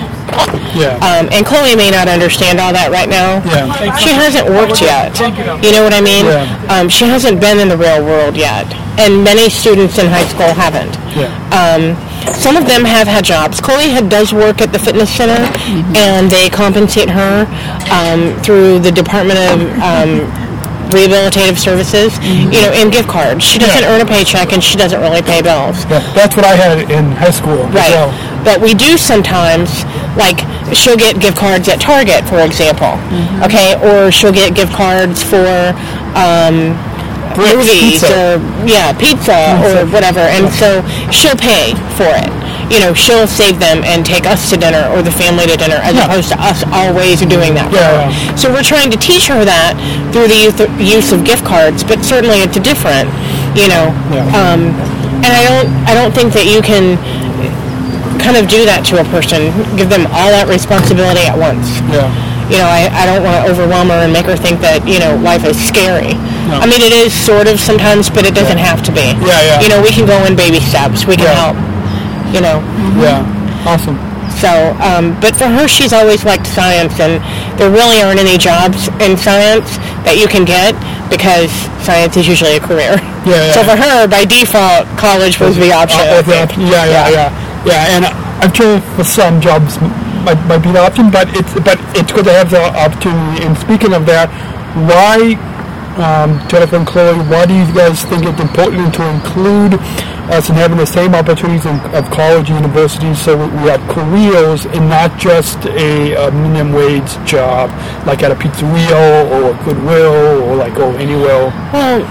Yeah. Um, and Chloe may not understand all that right now. Yeah. She hasn't worked yet. You know what I mean? Yeah. Um, she hasn't been in the real world yet. And many students in high school haven't. Yeah. Um, some of them have had jobs. Chloe had, does work at the fitness center, and they compensate her um, through the Department of um, Rehabilitative Services, you know, in gift cards. She doesn't Yeah. earn a paycheck, and she doesn't really pay bills. yeah. That's what I had in high school. as Right. well. But we do sometimes, like, she'll get gift cards at Target, for example. Mm-hmm. Okay? Or she'll get gift cards for um, movies pizza. or, yeah, pizza or whatever. And so she'll pay for it. You know, she'll save them and take us to dinner or the family to dinner as Yeah. opposed to us always doing that Yeah, yeah. So we're trying to teach her that through the use of gift cards, but certainly it's different, you know. Yeah. Um, and I don't, I don't think that you can kind of do that to a person, give them all that responsibility at once. Yeah. You know, I, I don't want to overwhelm her and make her think that, you know, life is scary. No. I mean, it is sort of sometimes, but it doesn't have to be. Yeah, yeah. You know, we can go in baby steps. We can Yeah. help. You know, Yeah. Awesome. so, um, but for her, she's always liked science, and there really aren't any jobs in science that you can get because science is usually a career. Yeah, yeah So for her, by default, college was the option. Uh, yeah, yeah, yeah, yeah, yeah. And I'm sure for some jobs might, might be an option, but it's but it's good to have the opportunity. And speaking of that, why, um, Jennifer and Chloe, why do you guys think it's important to include us in having the same opportunities in, of college and universities so we have careers and not just a, uh minimum wage job like at a pizzeria or Goodwill or like oh anywhere. Well,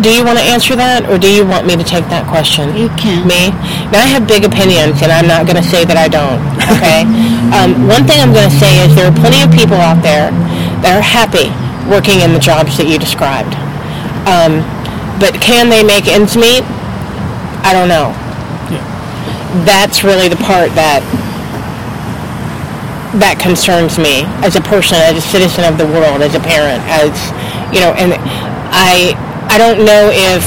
do you want to answer that, or do you want me to take that question? You can. Me? Now, I have big opinions, and I'm not going to say that I don't, okay? um, one thing I'm going to say is there are plenty of people out there that are happy working in the jobs that you described. Um, but can they make ends meet? I don't know. That's really the part that that concerns me as a person, as a citizen of the world, as a parent, as you know, and I I don't know if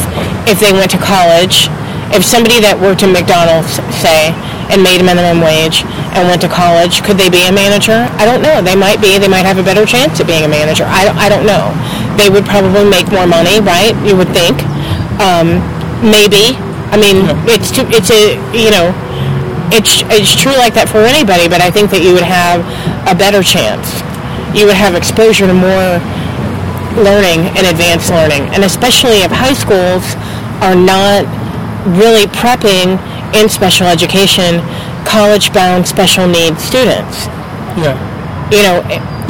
if they went to college if somebody that worked in McDonald's, say, and made a minimum wage and went to college, could they be a manager? I don't know. They might be. They might have a better chance of being a manager. I don't, I don't know. They would probably make more money, right? You would think. Um, maybe. I mean, it's too, it's a you know, it's it's true like that for anybody. But I think that you would have a better chance. You would have exposure to more learning and advanced learning, and especially if high schools are not really prepping in special education college-bound special needs students. Yeah. You know,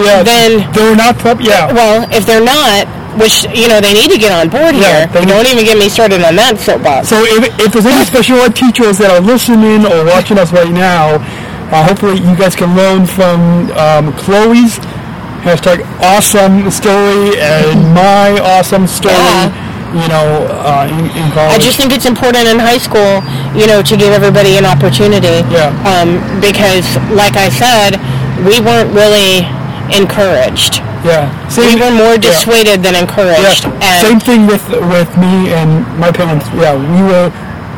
Yeah. then they're not prep. Yeah. well, if they're not, which you know they need to get on board Yeah, here. Don't even get me started on that soapbox. So if, if there's any special ed teachers that are listening or watching us right now, uh, hopefully you guys can learn from um, Chloe's hashtag awesome story and my awesome story. Yeah. You know, uh, in, in. I just think it's important in high school, you know, to give everybody an opportunity. Yeah. Um, because, like I said, we weren't really encouraged. yeah. We were more yeah. dissuaded than encouraged. Yeah. Same thing with with me and my parents. Yeah, we were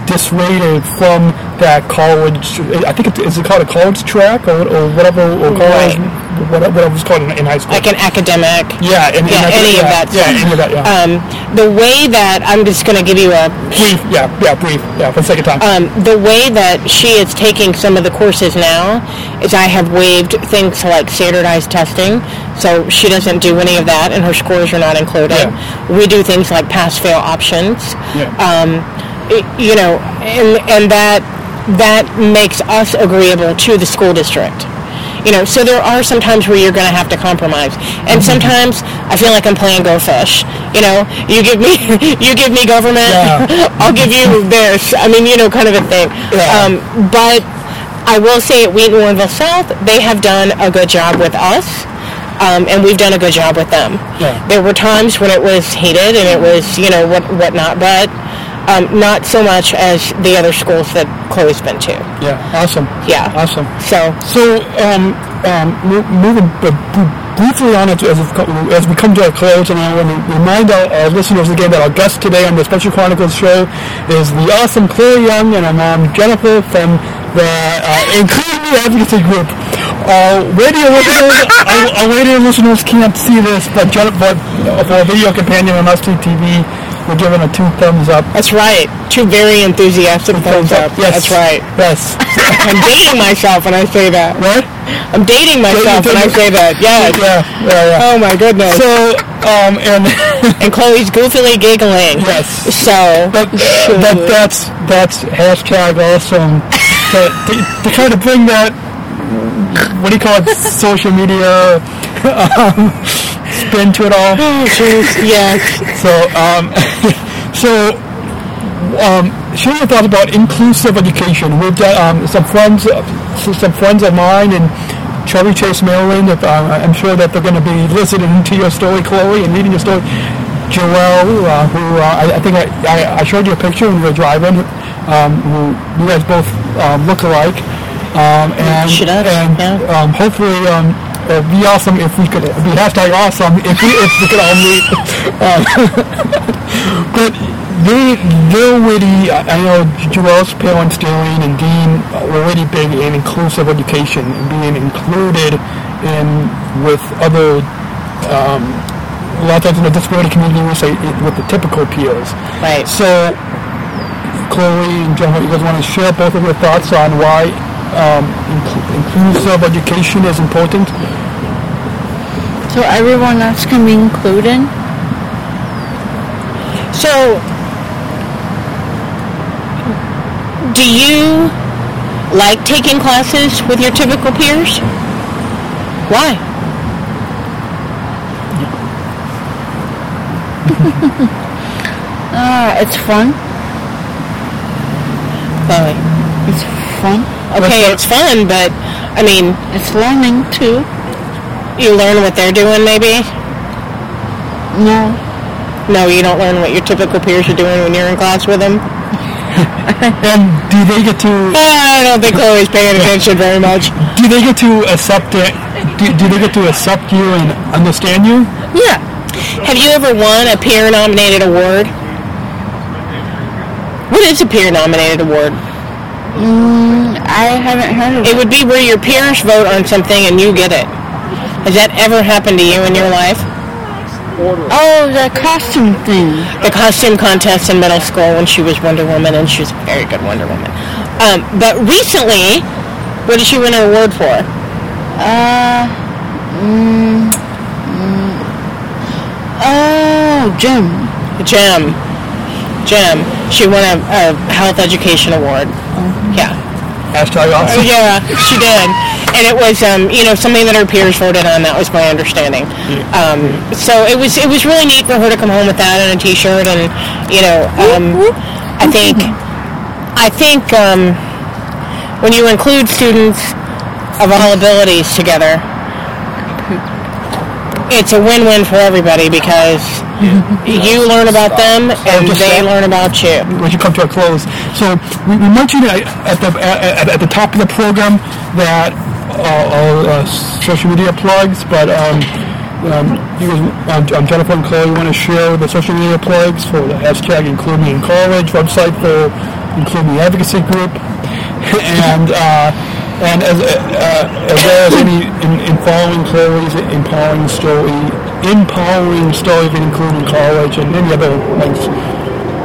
dissuaded from that college. I think it, is it called a college track or, or whatever or college, Right. whatever, whatever it's called in, in high school. like an academic. yeah, Yeah, any of that Yeah, stuff. any of that. Yeah. Um, the way that I'm just going to give you a brief. Yeah, yeah, brief. Yeah, for the second time. um, the way that she is taking some of the courses now is I have waived things like standardized testing, so she doesn't do any of that, and her scores are not included. Yeah. We do things like pass-fail options. Yeah. Um, you know, and and that that makes us agreeable to the school district. You know, so there are some times where you're going to have to compromise, and sometimes I feel like I'm playing Go Fish. You know, you give me you give me government, Yeah. I'll give you this. I mean, you know, kind of a thing. Yeah. Um, but I will say at Wheaton Warrenville South, they have done a good job with us. Um, and we've done a good job with them. Yeah. There were times when it was heated and it was, you know, what whatnot, but um, not so much as the other schools that Chloe's been to. yeah, awesome. Yeah. Awesome. So, So, um, um, mo- moving b- briefly on it as, we as we come to a close, and I want to remind our, our listeners again that our guest today on the Special Chronicles show is the awesome Chloe Young and her mom Jennifer from the uh, Advocacy Group. Our radio listeners, our, our radio listeners can't see this, but Jennifer, for a video companion on us TV, we're giving a two thumbs up. that's right. Two very enthusiastic thumbs up. Yes. That's right. Yes. I'm dating myself when I say that. What? I'm dating myself when I say that. Yes. Yeah, yeah, yeah. Oh my goodness. So, um, and and Chloe's goofily giggling. Yes. So, But, but that's that's hashtag awesome to, to, to kind of bring that what do you call it social media um, spin to it all. oh jeez, yes. So um, so um, share your thoughts about inclusive education. We've got um, some friends some friends of mine in Chevy Chase, Maryland. If, uh, I'm sure that they're going to be listening to your story, Chloe, and reading your story. Joelle, uh, who uh, I, I think I, I, I showed you a picture when we were driving, um, who you guys both um, look alike. Um, and and yeah. um, hopefully it'd be awesome if we could be hashtag awesome if we, if we could all meet. Um, but they they're really I I know Joelle's parents Darren and Dean were really big in inclusive education and being included in with other um, a lot of times in the disability community we say it, with the typical peers. Right. So Chloe and Jennifer, you guys want to share both of your thoughts on why um, inclusive education is important? So everyone else can be included. So, do you like taking classes with your typical peers? Why? Ah, it's fun. Chloe. It's fun. Okay, it's fun, but I mean, It's learning too. you learn what they're doing, maybe. No. No, you don't learn what your typical peers are doing when you're in class with them. And do they get to uh, I don't think Chloe's paying attention very much. do they get to accept it? Do, do they get to accept you and understand you? Yeah. Have you ever won a peer-nominated award? What is a peer-nominated award. I haven't heard of It it. would be where your peers vote on something and you get it. Has that ever happened to you in your life? Oh, the costume thing. The costume contest in middle school when she was Wonder Woman, and she was a very good Wonder Woman. Um, but recently, what did she win an award for? Uh, mm, mm, oh, Jim. Gem. Gem. She won a, a health education award. Yeah. Hashtag Oh, awesome. yeah, she did. And it was, um, you know, something that her peers voted on. That was my understanding. Um, so it was, it was really neat for her to come home with that and a T-shirt, and you know, um, I think, I think um, when you include students of all abilities together, it's a win-win for everybody because you learn about them and they learn about you. we you come to a close. So we, we mentioned at the at, at the top of the program that uh, all uh, social media plugs, but um, um, you guys, um, um, Jennifer and Chloe want to share the social media plugs for the hashtag Include Me in College website for Include Me Advocacy Group, and uh, and as uh, as well as any in, in following Chloe's empowering story, empowering story of including college and any other links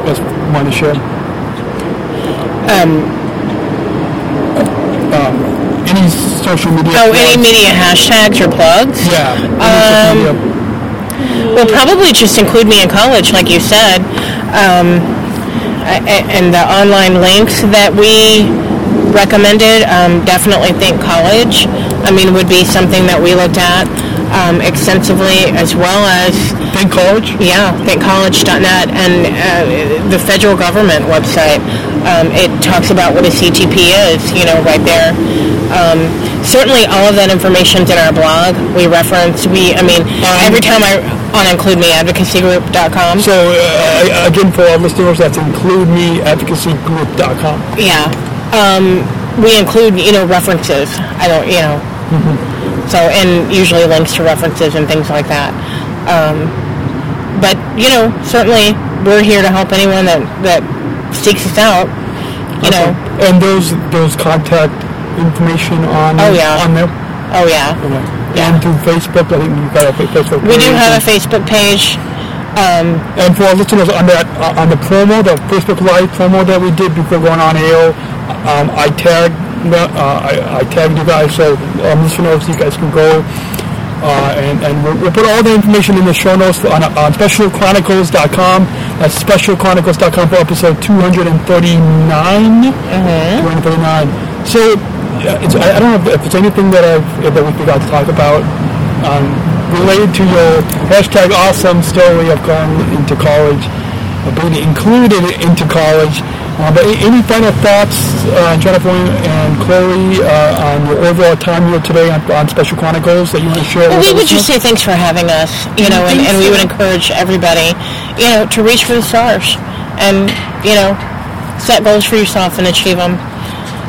just want to share. Um, any social media. Oh, any media hashtags or plugs? Yeah. Um. Well, probably just include me in college, like you said. Um, and the online links that we recommended, um, definitely think college. I mean, would be something that we looked at um, extensively, as well as Think college. yeah, thinkcollege.net and uh, the federal government website. Um, it talks about what a CTP is, you know, right there. Um, certainly, all of that information's in our blog. We reference. We, I mean, every time I on includemeadvocacygroup.com. So uh, again, for our listeners, that's includemeadvocacygroup.com. Yeah. Um, we include, you know, references. I don't, you know. So, and usually links to references and things like that. Um, but, you know, certainly we're here to help anyone that, that seeks us out. You know. And those those contact information on Oh, yeah. on there. Oh, yeah. Yeah. And through Facebook, I think you've got a Facebook. We do have a Facebook page. Um, And for our listeners on that on the promo, the Facebook Live promo that we did before going on air, um, I tagged the- uh, I, I tagged you guys, so um, listeners, you guys can go. Uh, and and we'll, we'll put all the information in the show notes on, on specialchronicles.com. That's specialchronicles.com for episode 239. 239. So, yeah, it's, I, I don't know if, if there's anything that I've, that we forgot to talk about um, related to your hashtag awesome story of going into college, of being included into college. Uh, but any final thoughts, uh, Jennifer and Chloe, uh, on your overall time here today on, on Special Chronicles that you want to share Well, with we would just say thanks for having us, you know, and, and we would encourage everybody, you know, to reach for the stars and, you know, set goals for yourself and achieve them.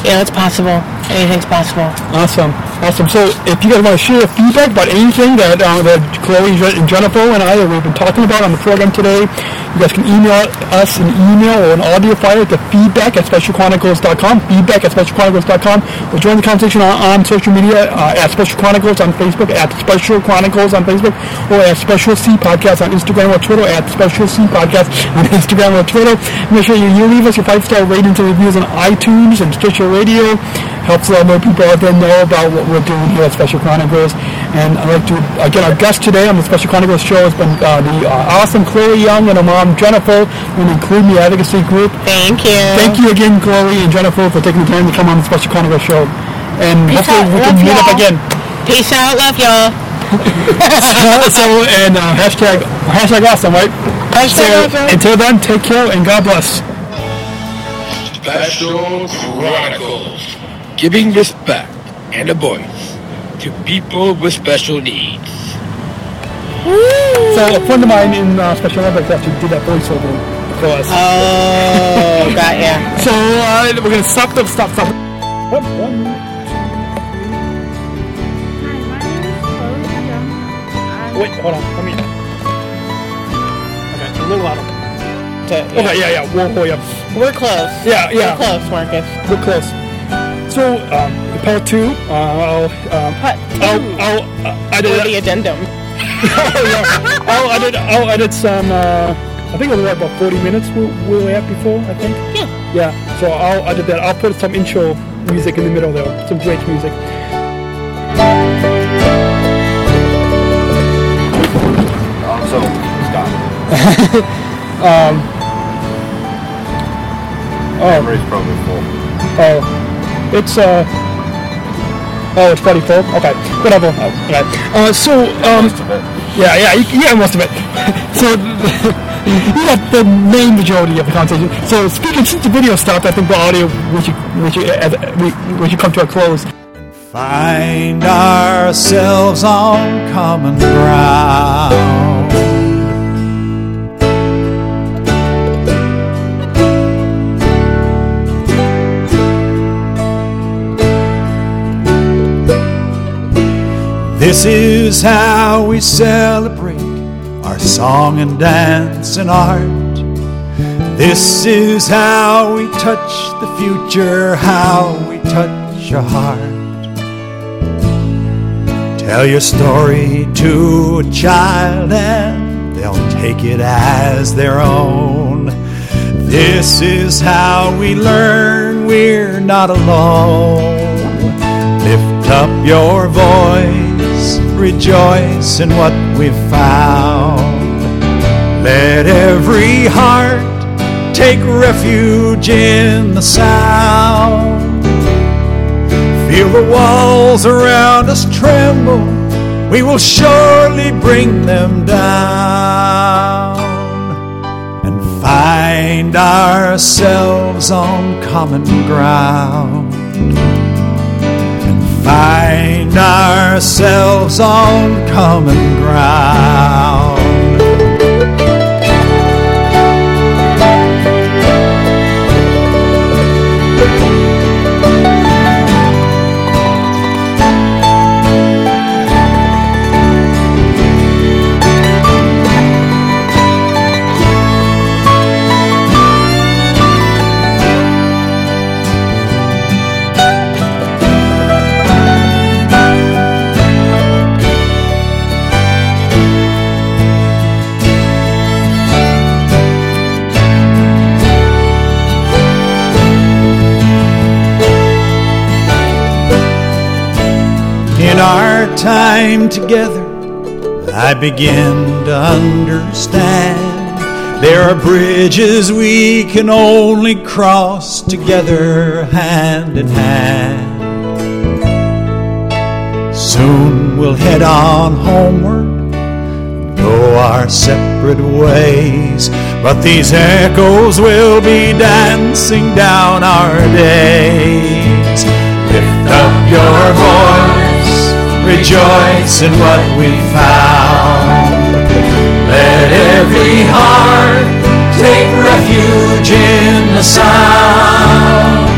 You know, it's possible. Anything's possible. Awesome, awesome. So, if you guys want to share feedback about anything that uh, that Chloe Jennifer and I we've been talking about on the program today, you guys can email us an email or an audio file to feedback at specialchronicles.com. Feedback at specialchronicles.com. Or join the conversation on, on social media uh, at Special Chronicles on Facebook, at Special Chronicles on Facebook, or at Special C Podcast on Instagram or Twitter, at Special C Podcast on Instagram or Twitter. Make sure you, you leave us your five star ratings and reviews on iTunes and Stitcher Radio helps a lot more people out there know about what we're doing here at Special Chronicles. And I'd like to, again, our guest today on the Special Chronicles show has been uh, the uh, awesome Chloe Young and her mom Jennifer from the Include Me Advocacy Group. Thank you. Thank you again, Chloe and Jennifer, for taking the time to come on the Special Chronicles show. And Peace hopefully out. we can Love meet up y'all. again. Peace out. Love y'all. so, and uh, hashtag, hashtag awesome, right? Hashtag So, awesome. Until then, take care and God bless. Special Chronicles. Giving respect and a voice to people with special needs. So, a friend of mine in uh, Special Olympics actually did that voiceover for us. Oh, got ya. So uh, we're gonna stop the stop stop. What? What? Wait, hold on. Let me. Okay, a little louder. to. Okay, yeah, yeah. We'll hurry up. We're close. Yeah, yeah. We're close, Marcus. We're close. So, um, part two, uh, I'll, um, Part I'll. I'll, uh, I did, Or the addendum. I'll edit, I'll edit some, uh, I think it was about 40 minutes we, we were at before, I think. Yeah. Yeah, so I'll edit that. I'll put some intro music in the middle there, some great music. Also, Scott. Memory's probably full. Oh, it's, uh, oh, it's 44? Okay, whatever. Uh, okay. Uh, so, um, Most of it. Yeah, yeah, you- yeah, most of it. so you got the main majority of the conversation. So speaking since the video stopped, I think the audio we should we should, uh, we should come to a close. Find ourselves on common ground. This is how we celebrate our song and dance and art. This is how we touch the future, how we touch your heart. Tell your story to a child and they'll take it as their own. This is how we learn we're not alone. Lift up your voice, rejoice in what we've found. Let every heart take refuge in the sound. Feel the walls around us tremble. We will surely bring them down and find ourselves on common ground. And find ourselves on common ground. Time together, I begin to understand there are bridges we can only cross together, hand in hand. Soon we'll head on homeward, go our separate ways, but these echoes will be dancing down our days. Lift up your voice, rejoice in what we found. Let every heart take refuge in the sound.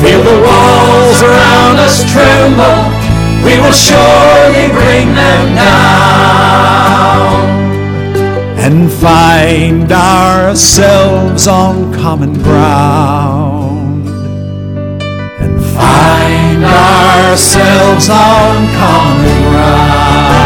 Feel the walls around us tremble, we will surely bring them down. And find ourselves on common ground ourselves on common ground.